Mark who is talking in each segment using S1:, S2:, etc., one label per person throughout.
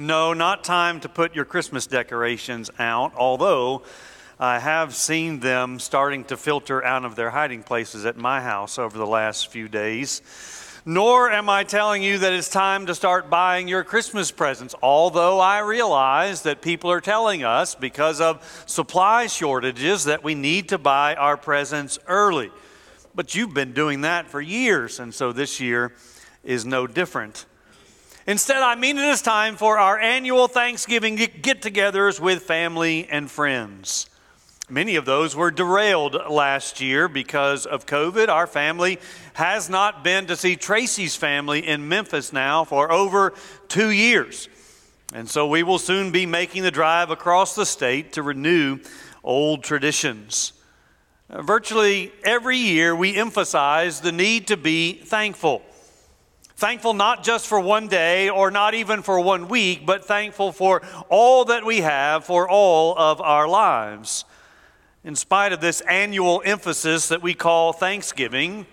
S1: No, not time to put your Christmas decorations out, although I have seen them starting to filter out of their hiding places at my house over the last few days. Nor am I telling you that it's time to start buying your Christmas presents, although I realize that people are telling us because of supply shortages that we need to buy our presents early. But you've been doing that for years, and so this year is no different. Instead, I mean it is time for our annual Thanksgiving get togethers with family and friends. Many of those were derailed last year because of COVID. Our family has not been to see Tracy's family in Memphis now for over two years. And so we will soon be making the drive across the state to renew old traditions. Virtually every year, we emphasize the need to be thankful. Thankful not just for one day or not even for one week, but thankful for all that we have for all of our lives. In spite of this annual emphasis that we call Thanksgiving,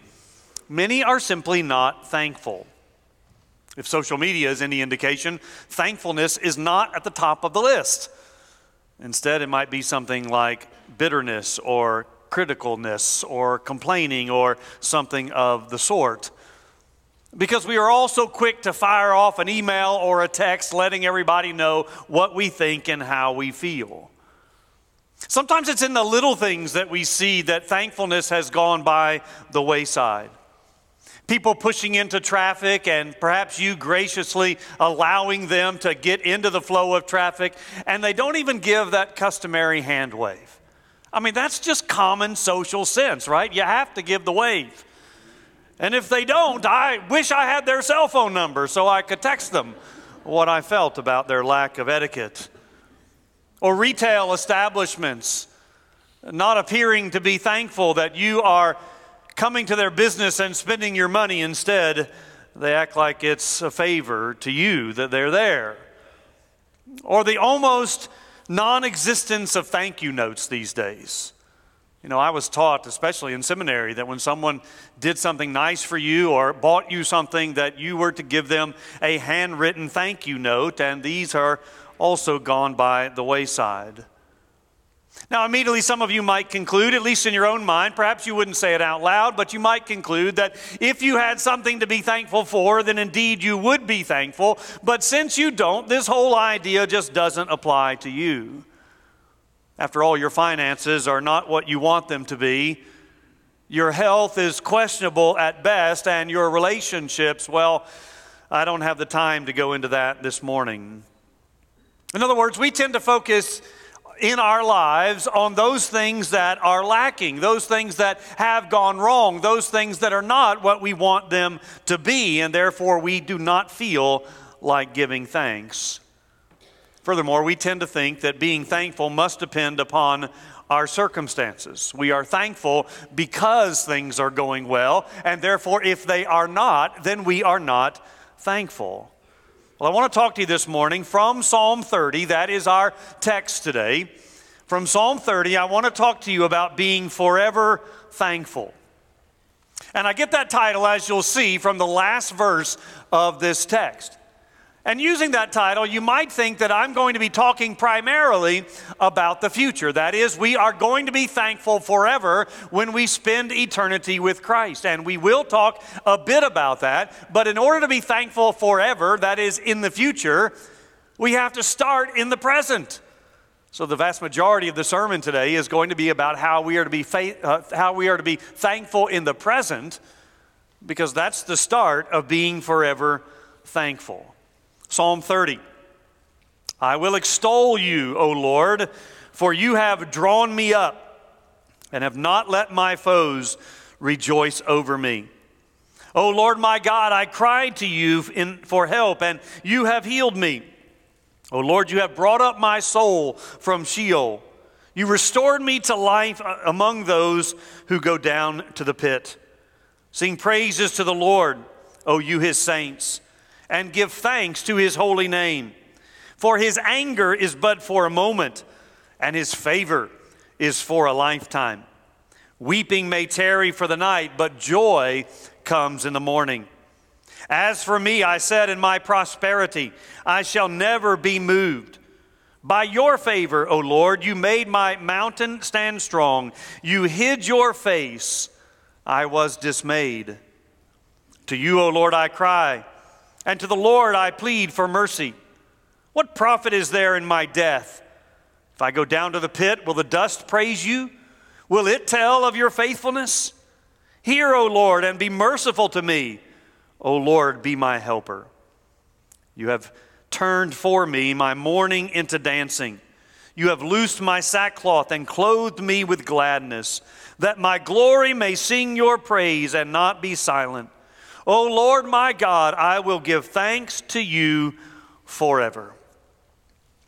S1: many are simply not thankful. If social media is any indication, thankfulness is not at the top of the list. Instead, it might be something like bitterness or criticalness or complaining or something of the sort. Because we are all so quick to fire off an email or a text letting everybody know what we think and how we feel. Sometimes it's in the little things that we see that thankfulness has gone by the wayside. People pushing into traffic, and perhaps you graciously allowing them to get into the flow of traffic, and they don't even give that customary hand wave. I mean, that's just common social sense, right? You have to give the wave. And if they don't, I wish I had their cell phone number so I could text them what I felt about their lack of etiquette. Or retail establishments not appearing to be thankful that you are coming to their business and spending your money. Instead, they act like it's a favor to you that they're there. Or the almost non existence of thank you notes these days. You know, I was taught, especially in seminary, that when someone did something nice for you or bought you something, that you were to give them a handwritten thank you note, and these are also gone by the wayside. Now, immediately, some of you might conclude, at least in your own mind, perhaps you wouldn't say it out loud, but you might conclude that if you had something to be thankful for, then indeed you would be thankful. But since you don't, this whole idea just doesn't apply to you. After all, your finances are not what you want them to be. Your health is questionable at best, and your relationships, well, I don't have the time to go into that this morning. In other words, we tend to focus in our lives on those things that are lacking, those things that have gone wrong, those things that are not what we want them to be, and therefore we do not feel like giving thanks. Furthermore, we tend to think that being thankful must depend upon our circumstances. We are thankful because things are going well, and therefore, if they are not, then we are not thankful. Well, I want to talk to you this morning from Psalm 30. That is our text today. From Psalm 30, I want to talk to you about being forever thankful. And I get that title, as you'll see, from the last verse of this text. And using that title, you might think that I'm going to be talking primarily about the future. That is, we are going to be thankful forever when we spend eternity with Christ. And we will talk a bit about that. But in order to be thankful forever, that is, in the future, we have to start in the present. So the vast majority of the sermon today is going to be about how we are to be, faith, uh, how we are to be thankful in the present, because that's the start of being forever thankful. Psalm 30. I will extol you, O Lord, for you have drawn me up and have not let my foes rejoice over me. O Lord my God, I cried to you in, for help, and you have healed me. O Lord, you have brought up my soul from Sheol. You restored me to life uh, among those who go down to the pit. Sing praises to the Lord, O you his saints, and give thanks to his holy name. For his anger is but for a moment, and his favor is for a lifetime. Weeping may tarry for the night, but joy comes in the morning. As for me, I said in my prosperity, I shall never be moved. By your favor, O Lord, you made my mountain stand strong. You hid your face. I was dismayed. To you, O Lord, I cry, and to the Lord I plead for mercy. What profit is there in my death? If I go down to the pit, will the dust praise you? Will it tell of your faithfulness? Hear, O Lord, and be merciful to me. O Lord, be my helper. You have turned for me my mourning into dancing. You have loosed my sackcloth and clothed me with gladness, that my glory may sing your praise and not be silent. O Lord my God, I will give thanks to you forever.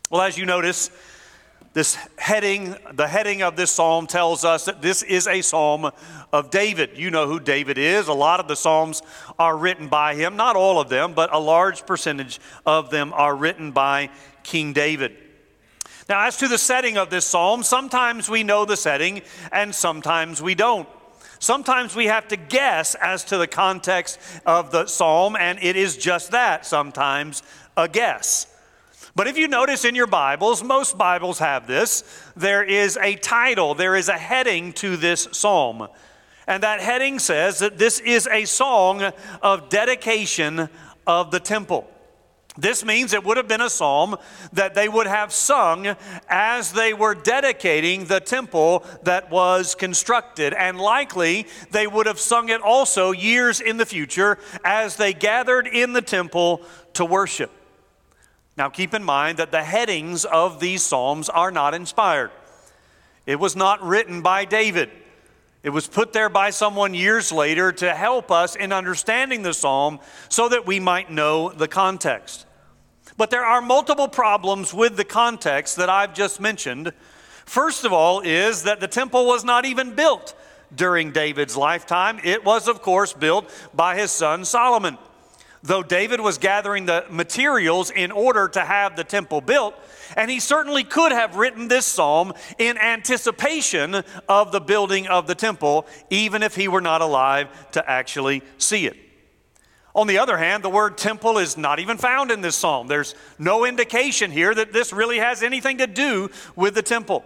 S1: Well, as you notice, this heading, the heading of this psalm tells us that this is a psalm of David. You know who David is. A lot of the psalms are written by him. Not all of them, but a large percentage of them are written by King David. Now, as to the setting of this psalm, sometimes we know the setting and sometimes we don't. Sometimes we have to guess as to the context of the psalm, and it is just that sometimes a guess. But if you notice in your Bibles, most Bibles have this, there is a title, there is a heading to this psalm. And that heading says that this is a song of dedication of the temple. This means it would have been a psalm that they would have sung as they were dedicating the temple that was constructed. And likely they would have sung it also years in the future as they gathered in the temple to worship. Now, keep in mind that the headings of these Psalms are not inspired. It was not written by David. It was put there by someone years later to help us in understanding the psalm so that we might know the context. But there are multiple problems with the context that I've just mentioned. First of all, is that the temple was not even built during David's lifetime. It was, of course, built by his son Solomon. Though David was gathering the materials in order to have the temple built, and he certainly could have written this psalm in anticipation of the building of the temple, even if he were not alive to actually see it. On the other hand, the word temple is not even found in this psalm. There's no indication here that this really has anything to do with the temple.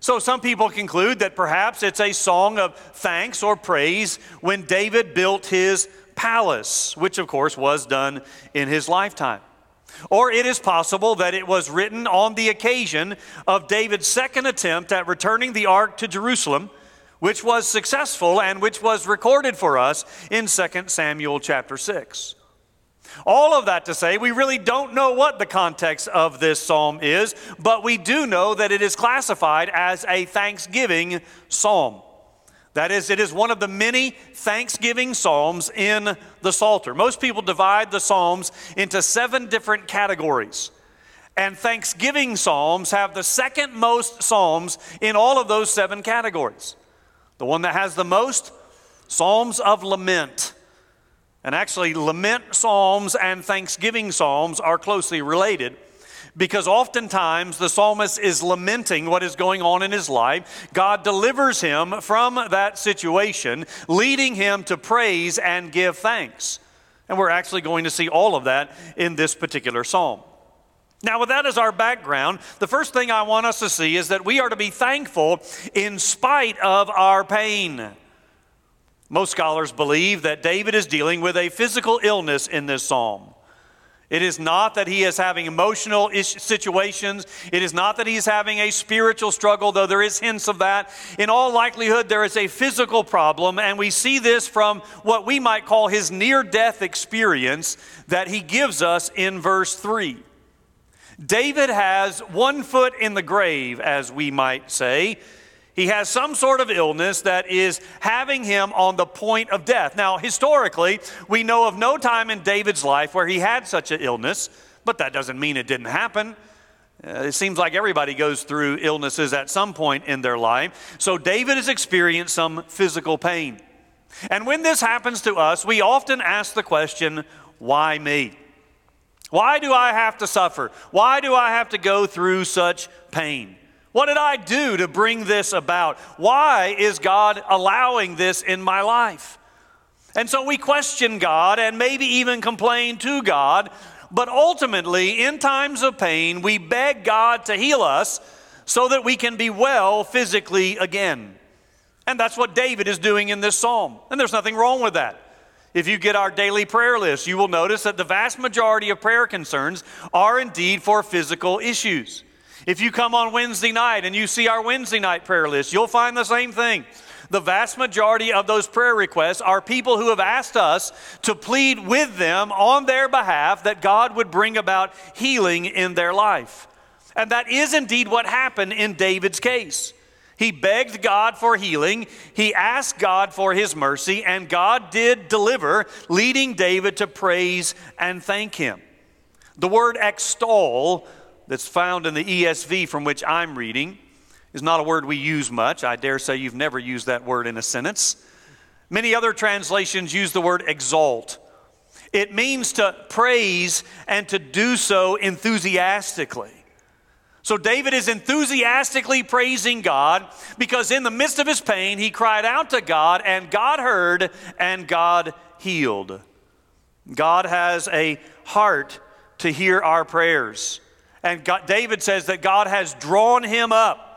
S1: So some people conclude that perhaps it's a song of thanks or praise when David built his palace, which of course was done in his lifetime. Or it is possible that it was written on the occasion of David's second attempt at returning the ark to Jerusalem, which was successful and which was recorded for us in 2 Samuel chapter 6. All of that to say, we really don't know what the context of this psalm is, but we do know that it is classified as a thanksgiving psalm. That is, it is one of the many thanksgiving psalms in the Psalter. Most people divide the psalms into seven different categories. And thanksgiving psalms have the second most psalms in all of those seven categories. The one that has the most, psalms of lament. And actually, lament psalms and thanksgiving psalms are closely related because oftentimes the psalmist is lamenting what is going on in his life. God delivers him from that situation, leading him to praise and give thanks. And we're actually going to see all of that in this particular psalm. Now, with that as our background, the first thing I want us to see is that we are to be thankful in spite of our pain. Most scholars believe that David is dealing with a physical illness in this psalm. It is not that he is having emotional situations. It is not that he is having a spiritual struggle, though there is hints of that. In all likelihood, there is a physical problem, and we see this from what we might call his near death experience that he gives us in verse 3. David has one foot in the grave, as we might say. He has some sort of illness that is having him on the point of death. Now, historically, we know of no time in David's life where he had such an illness. but that doesn't mean it didn't happen. Uh, it seems like everybody goes through illnesses at some point in their life. So David has experienced some physical pain. And when this happens to us, we often ask the question, why me? Why do I have to suffer? Why do I have to go through such pain? What did I do to bring this about? Why is God allowing this in my life? And so we question God and maybe even complain to God, but ultimately, in times of pain, we beg God to heal us so that we can be well physically again. And that's what David is doing in this psalm. And there's nothing wrong with that. If you get our daily prayer list, you will notice that the vast majority of prayer concerns are indeed for physical issues. If you come on Wednesday night and you see our Wednesday night prayer list, you'll find the same thing. The vast majority of those prayer requests are people who have asked us to plead with them on their behalf that God would bring about healing in their life. And that is indeed what happened in David's case. He begged God for healing. He asked God for his mercy, and God did deliver, leading David to praise and thank him. The word extol, that's found in the ESV from which I'm reading, is not a word we use much. I dare say you've never used that word in a sentence. Many other translations use the word exalt. It means to praise and to do so enthusiastically. So David is enthusiastically praising God because in the midst of his pain, he cried out to God, and God heard, and God healed. God has a heart to hear our prayers. And God, David says that God has drawn him up.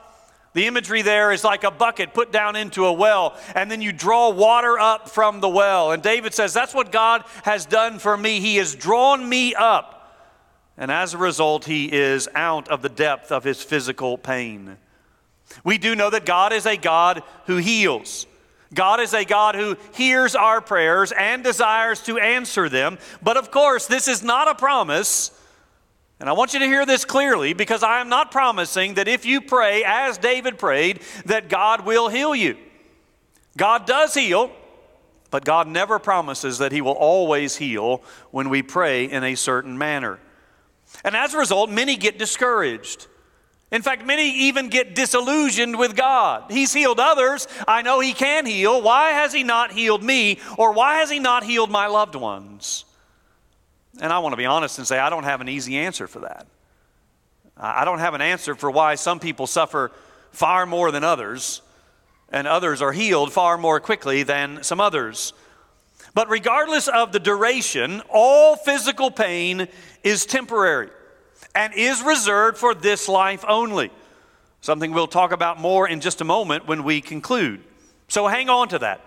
S1: The imagery there is like a bucket put down into a well, and then you draw water up from the well. And David says, That's what God has done for me. He has drawn me up. And as a result, he is out of the depth of his physical pain. We do know that God is a God who heals. God is a God who hears our prayers and desires to answer them. But of course, this is not a promise. And I want you to hear this clearly because I am not promising that if you pray as David prayed, that God will heal you. God does heal, but God never promises that He will always heal when we pray in a certain manner. And as a result, many get discouraged. In fact, many even get disillusioned with God. He's healed others. I know He can heal. Why has He not healed me? Or why has He not healed my loved ones? And I want to be honest and say, I don't have an easy answer for that. I don't have an answer for why some people suffer far more than others, and others are healed far more quickly than some others. But regardless of the duration, all physical pain is temporary and is reserved for this life only. Something we'll talk about more in just a moment when we conclude. So hang on to that.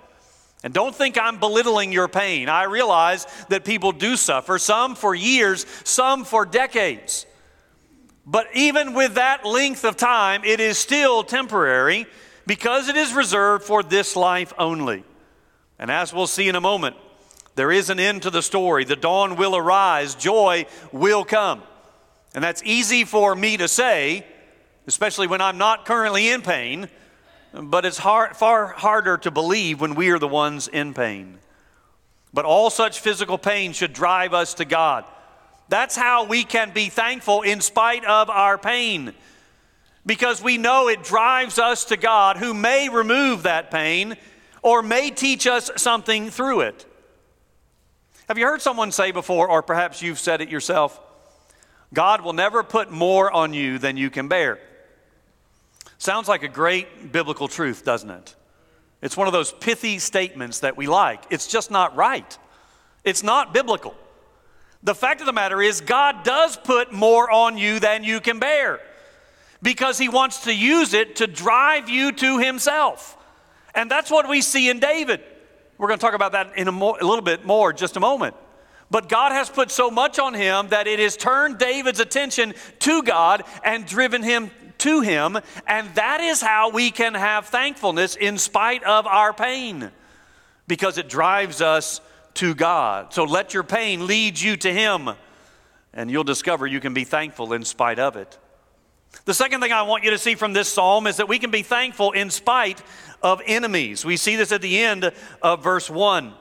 S1: And don't think I'm belittling your pain. I realize that people do suffer, some for years, some for decades. But even with that length of time, it is still temporary because it is reserved for this life only. And as we'll see in a moment, there is an end to the story. The dawn will arise, joy will come. And that's easy for me to say, especially when I'm not currently in pain, but it's hard, far harder to believe when we are the ones in pain. But all such physical pain should drive us to God. That's how we can be thankful in spite of our pain. Because we know it drives us to God who may remove that pain or may teach us something through it. Have you heard someone say before, or perhaps you've said it yourself? God will never put more on you than you can bear. Sounds like a great biblical truth, doesn't it? It's one of those pithy statements that we like. It's just not right. It's not biblical. The fact of the matter is, God does put more on you than you can bear because He wants to use it to drive you to Himself. And that's what we see in David. We're going to talk about that in a, a little bit more just a moment. But God has put so much on him that it has turned David's attention to God and driven him to him. And that is how we can have thankfulness in spite of our pain, because it drives us to God. So let your pain lead you to him, and you'll discover you can be thankful in spite of it. The second thing I want you to see from this psalm is that we can be thankful in spite of enemies. We see this at the end of verse 1.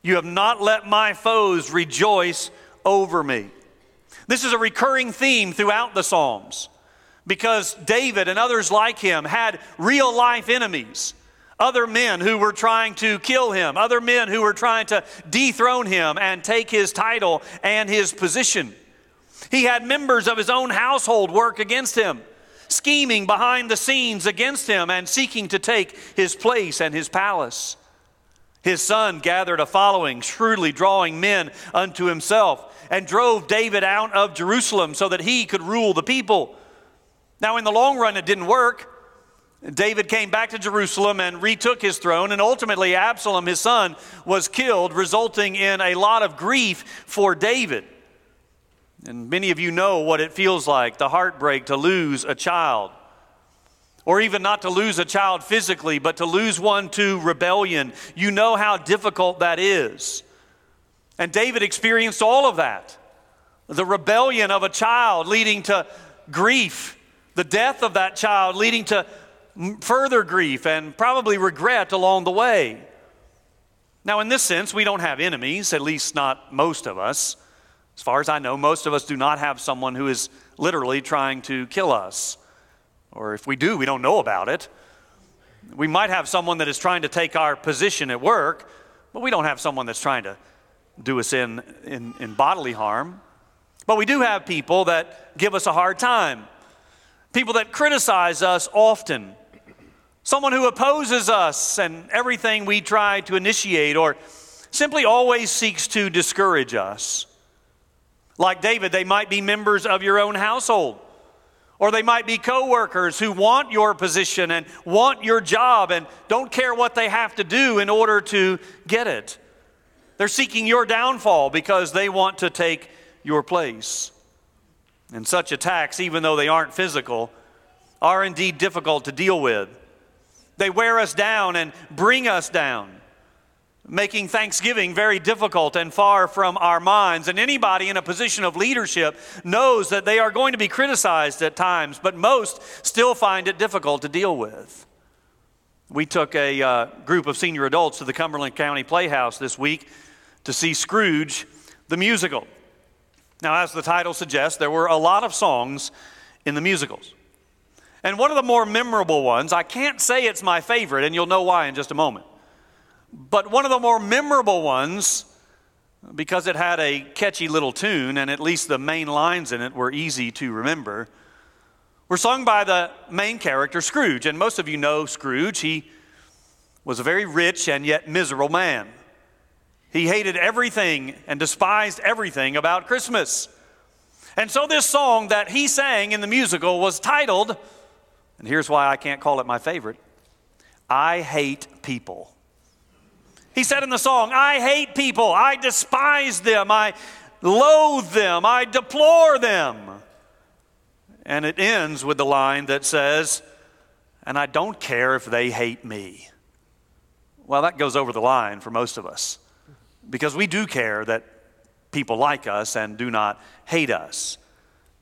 S1: You have not let my foes rejoice over me. This is a recurring theme throughout the Psalms because David and others like him had real life enemies. Other men who were trying to kill him, other men who were trying to dethrone him and take his title and his position. He had members of his own household work against him, scheming behind the scenes against him and seeking to take his place and his palace. His son gathered a following, shrewdly drawing men unto himself and drove David out of Jerusalem so that he could rule the people. Now, in the long run, it didn't work. David came back to Jerusalem and retook his throne, and ultimately, Absalom, his son, was killed, resulting in a lot of grief for David. And many of you know what it feels like the heartbreak to lose a child. Or even not to lose a child physically, but to lose one to rebellion. You know how difficult that is. And David experienced all of that the rebellion of a child leading to grief, the death of that child leading to further grief and probably regret along the way. Now, in this sense, we don't have enemies, at least not most of us. As far as I know, most of us do not have someone who is literally trying to kill us. Or if we do, we don't know about it. We might have someone that is trying to take our position at work, but we don't have someone that's trying to do us in, in, in bodily harm. But we do have people that give us a hard time, people that criticize us often, someone who opposes us and everything we try to initiate, or simply always seeks to discourage us. Like David, they might be members of your own household. Or they might be coworkers who want your position and want your job and don't care what they have to do in order to get it. They're seeking your downfall because they want to take your place. And such attacks, even though they aren't physical, are indeed difficult to deal with. They wear us down and bring us down, making Thanksgiving very difficult and far from our minds. And anybody in a position of leadership knows that they are going to be criticized at times, but most still find it difficult to deal with. We took a uh, group of senior adults to the Cumberland County Playhouse this week to see Scrooge the musical. Now, as the title suggests, there were a lot of songs in the musicals. And one of the more memorable ones, I can't say it's my favorite, and you'll know why in just a moment. But one of the more memorable ones, because it had a catchy little tune, and at least the main lines in it were easy to remember, were sung by the main character, Scrooge. And most of you know Scrooge. He was a very rich and yet miserable man. He hated everything and despised everything about Christmas. And so, this song that he sang in the musical was titled, and here's why I can't call it my favorite I Hate People. He said in the song, I hate people, I despise them, I loathe them, I deplore them. And it ends with the line that says, and I don't care if they hate me. Well, that goes over the line for most of us because we do care that people like us and do not hate us.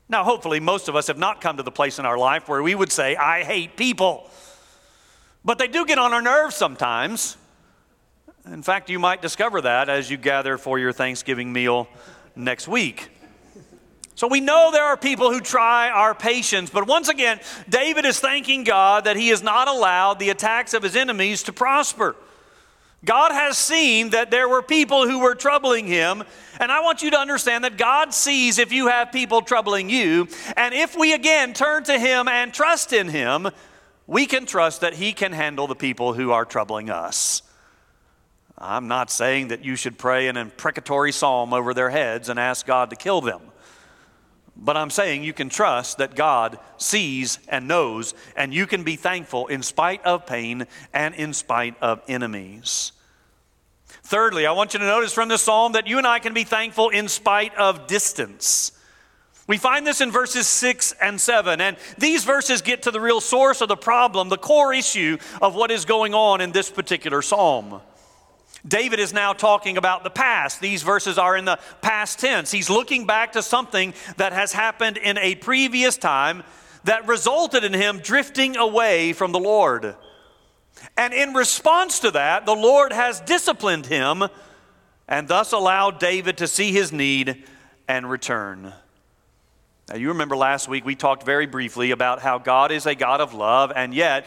S1: Now, hopefully, most of us have not come to the place in our life where we would say, I hate people. But they do get on our nerves sometimes. In fact, you might discover that as you gather for your Thanksgiving meal next week. So we know there are people who try our patience, but once again, David is thanking God that he has not allowed the attacks of his enemies to prosper. God has seen that there were people who were troubling him. And I want you to understand that God sees if you have people troubling you. And if we again turn to him and trust in him, we can trust that he can handle the people who are troubling us. I'm not saying that you should pray an imprecatory psalm over their heads and ask God to kill them. But I'm saying you can trust that God sees and knows, and you can be thankful in spite of pain and in spite of enemies. Thirdly, I want you to notice from this psalm that you and I can be thankful in spite of distance. We find this in verses 6 and 7, and these verses get to the real source of the problem, the core issue of what is going on in this particular psalm. David is now talking about the past. These verses are in the past tense. He's looking back to something that has happened in a previous time that resulted in him drifting away from the Lord. And in response to that, the Lord has disciplined him and thus allowed David to see his need and return. Now, you remember last week we talked very briefly about how God is a God of love, and yet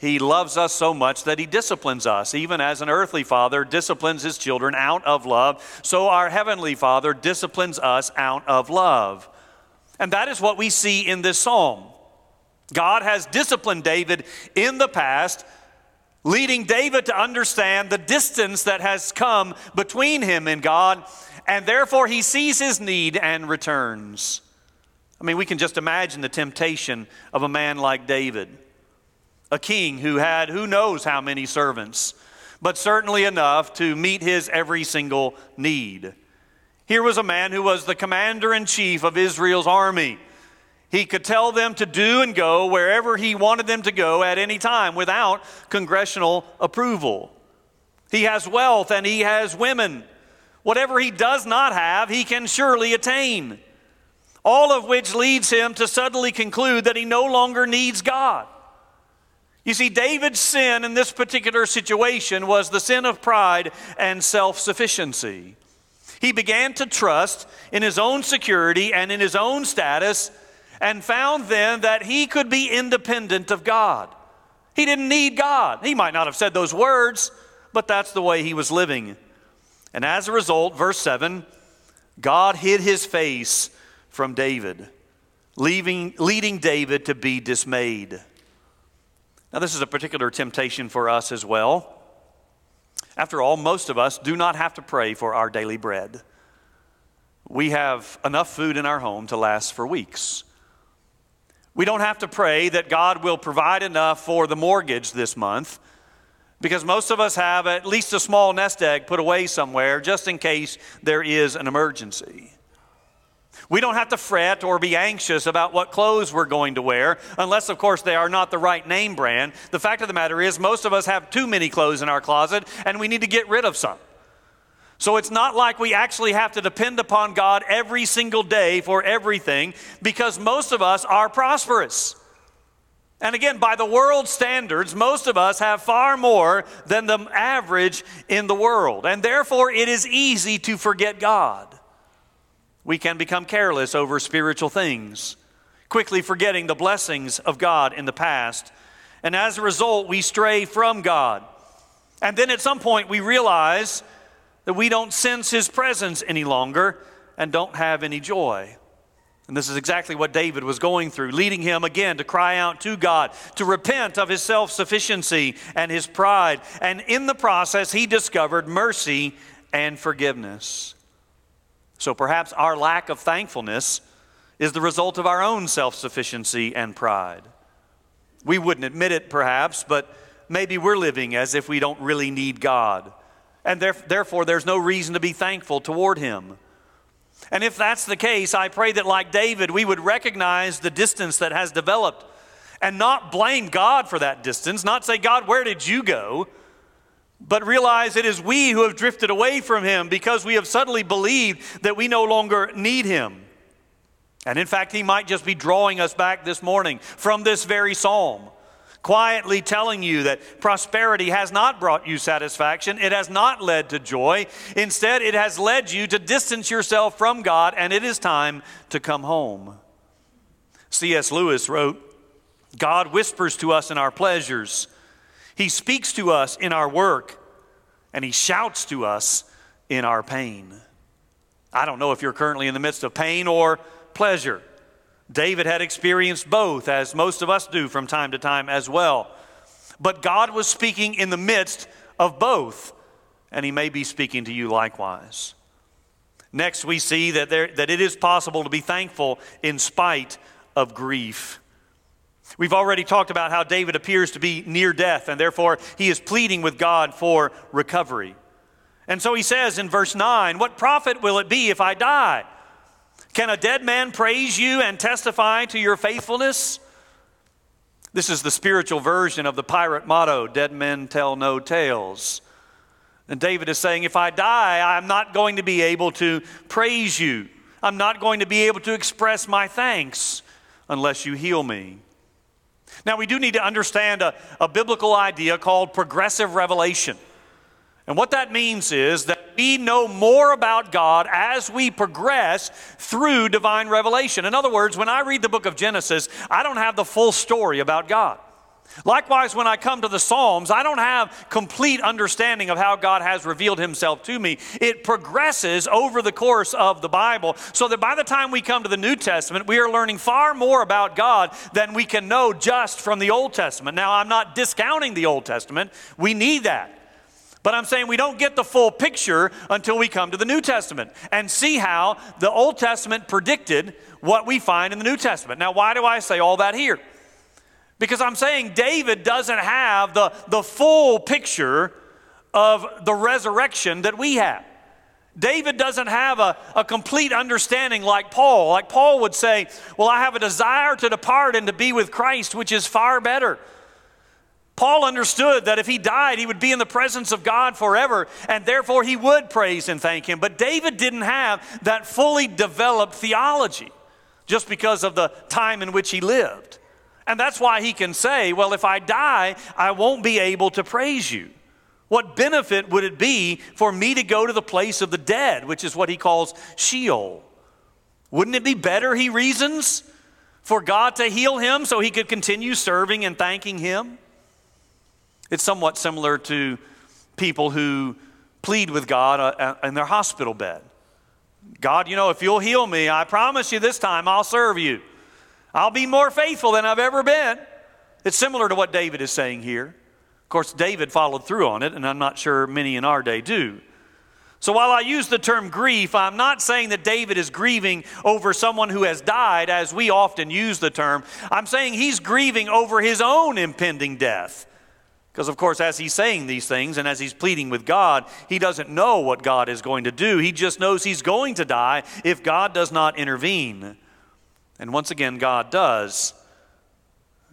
S1: he loves us so much that he disciplines us. Even as an earthly father disciplines his children out of love, so our heavenly father disciplines us out of love. And that is what we see in this psalm. God has disciplined David in the past, leading David to understand the distance that has come between him and God, and therefore he sees his need and returns. I mean, we can just imagine the temptation of a man like David a king who had who knows how many servants, but certainly enough to meet his every single need. Here was a man who was the commander in chief of Israel's army. He could tell them to do and go wherever he wanted them to go at any time without congressional approval. He has wealth and he has women. Whatever he does not have, he can surely attain. All of which leads him to suddenly conclude that he no longer needs God. You see, David's sin in this particular situation was the sin of pride and self sufficiency. He began to trust in his own security and in his own status and found then that he could be independent of God. He didn't need God. He might not have said those words, but that's the way he was living. And as a result, verse 7 God hid his face from David, leaving, leading David to be dismayed. Now, this is a particular temptation for us as well. After all, most of us do not have to pray for our daily bread. We have enough food in our home to last for weeks. We don't have to pray that God will provide enough for the mortgage this month because most of us have at least a small nest egg put away somewhere just in case there is an emergency. We don't have to fret or be anxious about what clothes we're going to wear, unless, of course, they are not the right name brand. The fact of the matter is, most of us have too many clothes in our closet, and we need to get rid of some. So it's not like we actually have to depend upon God every single day for everything, because most of us are prosperous. And again, by the world standards, most of us have far more than the average in the world. And therefore, it is easy to forget God. We can become careless over spiritual things, quickly forgetting the blessings of God in the past. And as a result, we stray from God. And then at some point, we realize that we don't sense His presence any longer and don't have any joy. And this is exactly what David was going through, leading him again to cry out to God, to repent of his self sufficiency and his pride. And in the process, he discovered mercy and forgiveness. So perhaps our lack of thankfulness is the result of our own self sufficiency and pride. We wouldn't admit it, perhaps, but maybe we're living as if we don't really need God. And therefore, there's no reason to be thankful toward Him. And if that's the case, I pray that, like David, we would recognize the distance that has developed and not blame God for that distance, not say, God, where did you go? But realize it is we who have drifted away from Him because we have suddenly believed that we no longer need Him. And in fact, He might just be drawing us back this morning from this very psalm, quietly telling you that prosperity has not brought you satisfaction, it has not led to joy. Instead, it has led you to distance yourself from God, and it is time to come home. C.S. Lewis wrote, God whispers to us in our pleasures he speaks to us in our work, and He shouts to us in our pain. I don't know if you're currently in the midst of pain or pleasure. David had experienced both, as most of us do from time to time as well. But God was speaking in the midst of both, and He may be speaking to you likewise. Next, we see that, there, that it is possible to be thankful in spite of grief. We've already talked about how David appears to be near death, and therefore he is pleading with God for recovery. And so he says in verse 9, What profit will it be if I die? Can a dead man praise you and testify to your faithfulness? This is the spiritual version of the pirate motto Dead men tell no tales. And David is saying, If I die, I'm not going to be able to praise you. I'm not going to be able to express my thanks unless you heal me. Now, we do need to understand a, a biblical idea called progressive revelation. And what that means is that we know more about God as we progress through divine revelation. In other words, when I read the book of Genesis, I don't have the full story about God. Likewise, when I come to the Psalms, I don't have complete understanding of how God has revealed himself to me. It progresses over the course of the Bible, so that by the time we come to the New Testament, we are learning far more about God than we can know just from the Old Testament. Now, I'm not discounting the Old Testament, we need that. But I'm saying we don't get the full picture until we come to the New Testament and see how the Old Testament predicted what we find in the New Testament. Now, why do I say all that here? Because I'm saying David doesn't have the, the full picture of the resurrection that we have. David doesn't have a, a complete understanding like Paul. Like Paul would say, Well, I have a desire to depart and to be with Christ, which is far better. Paul understood that if he died, he would be in the presence of God forever, and therefore he would praise and thank him. But David didn't have that fully developed theology just because of the time in which he lived. And that's why he can say, Well, if I die, I won't be able to praise you. What benefit would it be for me to go to the place of the dead, which is what he calls Sheol? Wouldn't it be better, he reasons, for God to heal him so he could continue serving and thanking him? It's somewhat similar to people who plead with God uh, uh, in their hospital bed. God, you know, if you'll heal me, I promise you this time I'll serve you. I'll be more faithful than I've ever been. It's similar to what David is saying here. Of course, David followed through on it, and I'm not sure many in our day do. So while I use the term grief, I'm not saying that David is grieving over someone who has died, as we often use the term. I'm saying he's grieving over his own impending death. Because, of course, as he's saying these things and as he's pleading with God, he doesn't know what God is going to do. He just knows he's going to die if God does not intervene. And once again, God does.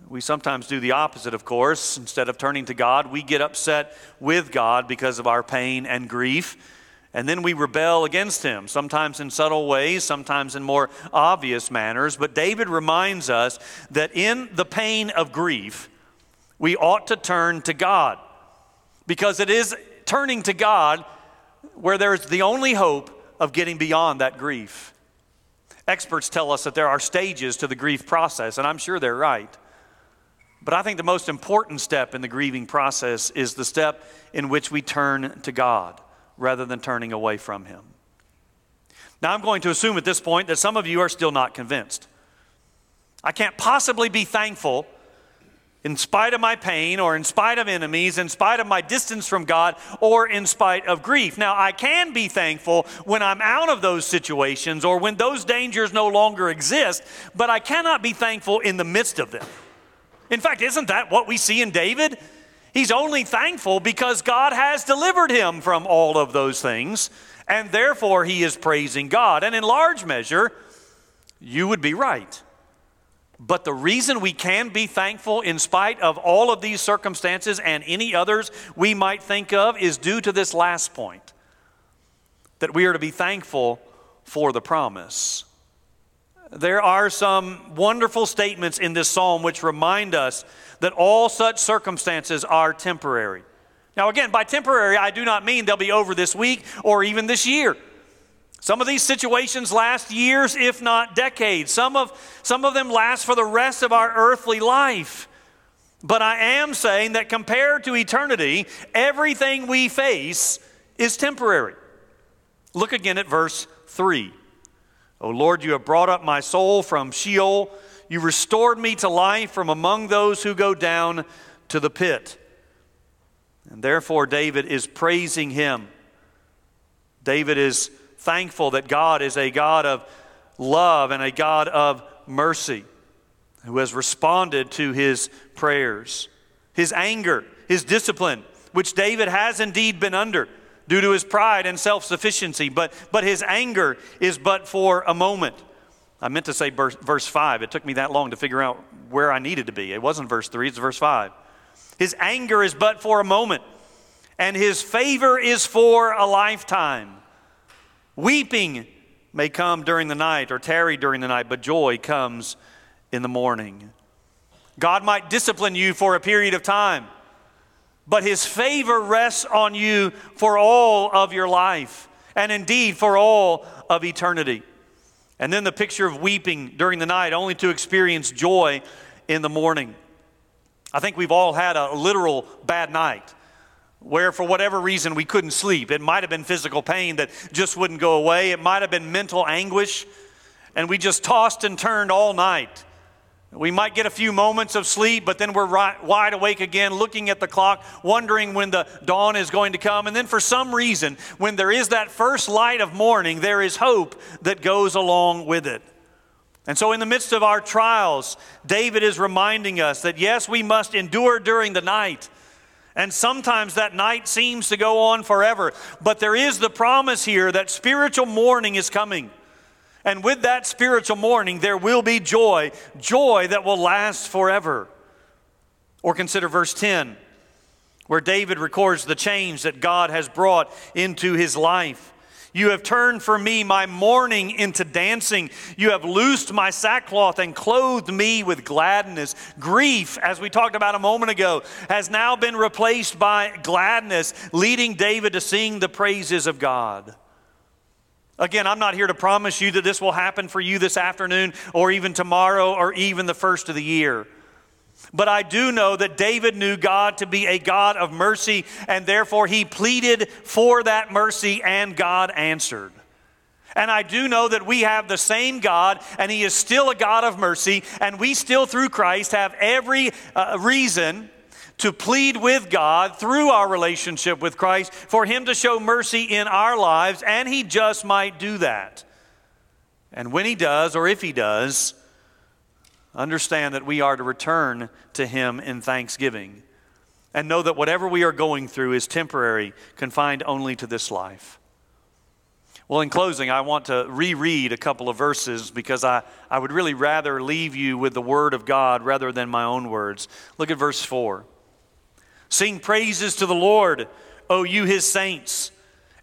S1: We sometimes do the opposite, of course. Instead of turning to God, we get upset with God because of our pain and grief. And then we rebel against him, sometimes in subtle ways, sometimes in more obvious manners. But David reminds us that in the pain of grief, we ought to turn to God. Because it is turning to God where there's the only hope of getting beyond that grief. Experts tell us that there are stages to the grief process, and I'm sure they're right. But I think the most important step in the grieving process is the step in which we turn to God rather than turning away from Him. Now, I'm going to assume at this point that some of you are still not convinced. I can't possibly be thankful in spite of my pain or in spite of enemies, in spite of my distance from God, or in spite of grief. Now, I can be thankful when I'm out of those situations or when those dangers no longer exist, but I cannot be thankful in the midst of them. In fact, isn't that what we see in David? He's only thankful because God has delivered him from all of those things, and therefore he is praising God. And in large measure, you would be right. But the reason we can be thankful in spite of all of these circumstances and any others we might think of is due to this last point that we are to be thankful for the promise. There are some wonderful statements in this psalm which remind us that all such circumstances are temporary. Now, again, by temporary, I do not mean they'll be over this week or even this year. Some of these situations last years, if not decades. Some of, some of them last for the rest of our earthly life. But I am saying that compared to eternity, everything we face is temporary. Look again at verse 3. O Lord, you have brought up my soul from Sheol. You restored me to life from among those who go down to the pit. And therefore, David is praising him. David is thankful that God is a God of love and a God of mercy who has responded to his prayers. His anger, his discipline, which David has indeed been under due to his pride and self sufficiency, but, but his anger is but for a moment. I meant to say verse, verse 5. It took me that long to figure out where I needed to be. It wasn't verse 3, it's verse 5. His anger is but for a moment, and his favor is for a lifetime. Weeping may come during the night or tarry during the night, but joy comes in the morning. God might discipline you for a period of time, but his favor rests on you for all of your life, and indeed for all of eternity. And then the picture of weeping during the night, only to experience joy in the morning. I think we've all had a literal bad night where, for whatever reason, we couldn't sleep. It might have been physical pain that just wouldn't go away, it might have been mental anguish, and we just tossed and turned all night. We might get a few moments of sleep, but then we're right, wide awake again, looking at the clock, wondering when the dawn is going to come. And then, for some reason, when there is that first light of morning, there is hope that goes along with it. And so, in the midst of our trials, David is reminding us that yes, we must endure during the night. And sometimes that night seems to go on forever. But there is the promise here that spiritual morning is coming. And with that spiritual morning, there will be joy, joy that will last forever. Or consider verse 10, where David records the change that God has brought into his life. You have turned for me my mourning into dancing. You have loosed my sackcloth and clothed me with gladness. Grief, as we talked about a moment ago, has now been replaced by gladness, leading David to sing the praises of God. Again, I'm not here to promise you that this will happen for you this afternoon or even tomorrow or even the first of the year. But I do know that David knew God to be a God of mercy, and therefore he pleaded for that mercy, and God answered. And I do know that we have the same God, and He is still a God of mercy, and we still, through Christ, have every uh, reason to plead with God through our relationship with Christ for Him to show mercy in our lives, and He just might do that. And when He does, or if He does, understand that we are to return to Him in thanksgiving and know that whatever we are going through is temporary, confined only to this life. Well, in closing, I want to reread a couple of verses because I, I would really rather leave you with the Word of God rather than my own words. Look at verse 4. Sing praises to the Lord, O you his saints,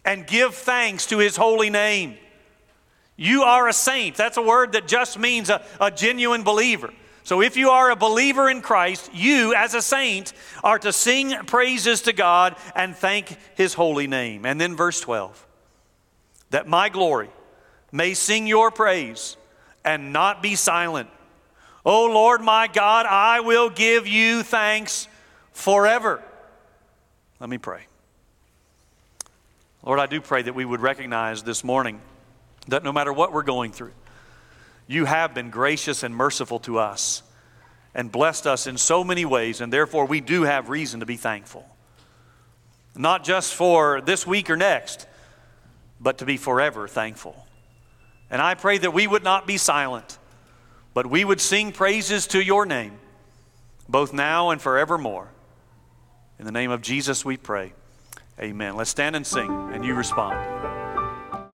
S1: and give thanks to his holy name. You are a saint. That's a word that just means a, a genuine believer. So if you are a believer in Christ, you as a saint are to sing praises to God and thank his holy name. And then verse 12 that my glory may sing your praise and not be silent. O Lord my God, I will give you thanks forever. Let me pray. Lord, I do pray that we would recognize this morning that no matter what we're going through, you have been gracious and merciful to us and blessed us in so many ways, and therefore we do have reason to be thankful. Not just for this week or next, but to be forever thankful. And I pray that we would not be silent, but we would sing praises to your name, both now and forevermore. In the name of Jesus, we pray. Amen. Let's stand and sing, and you respond.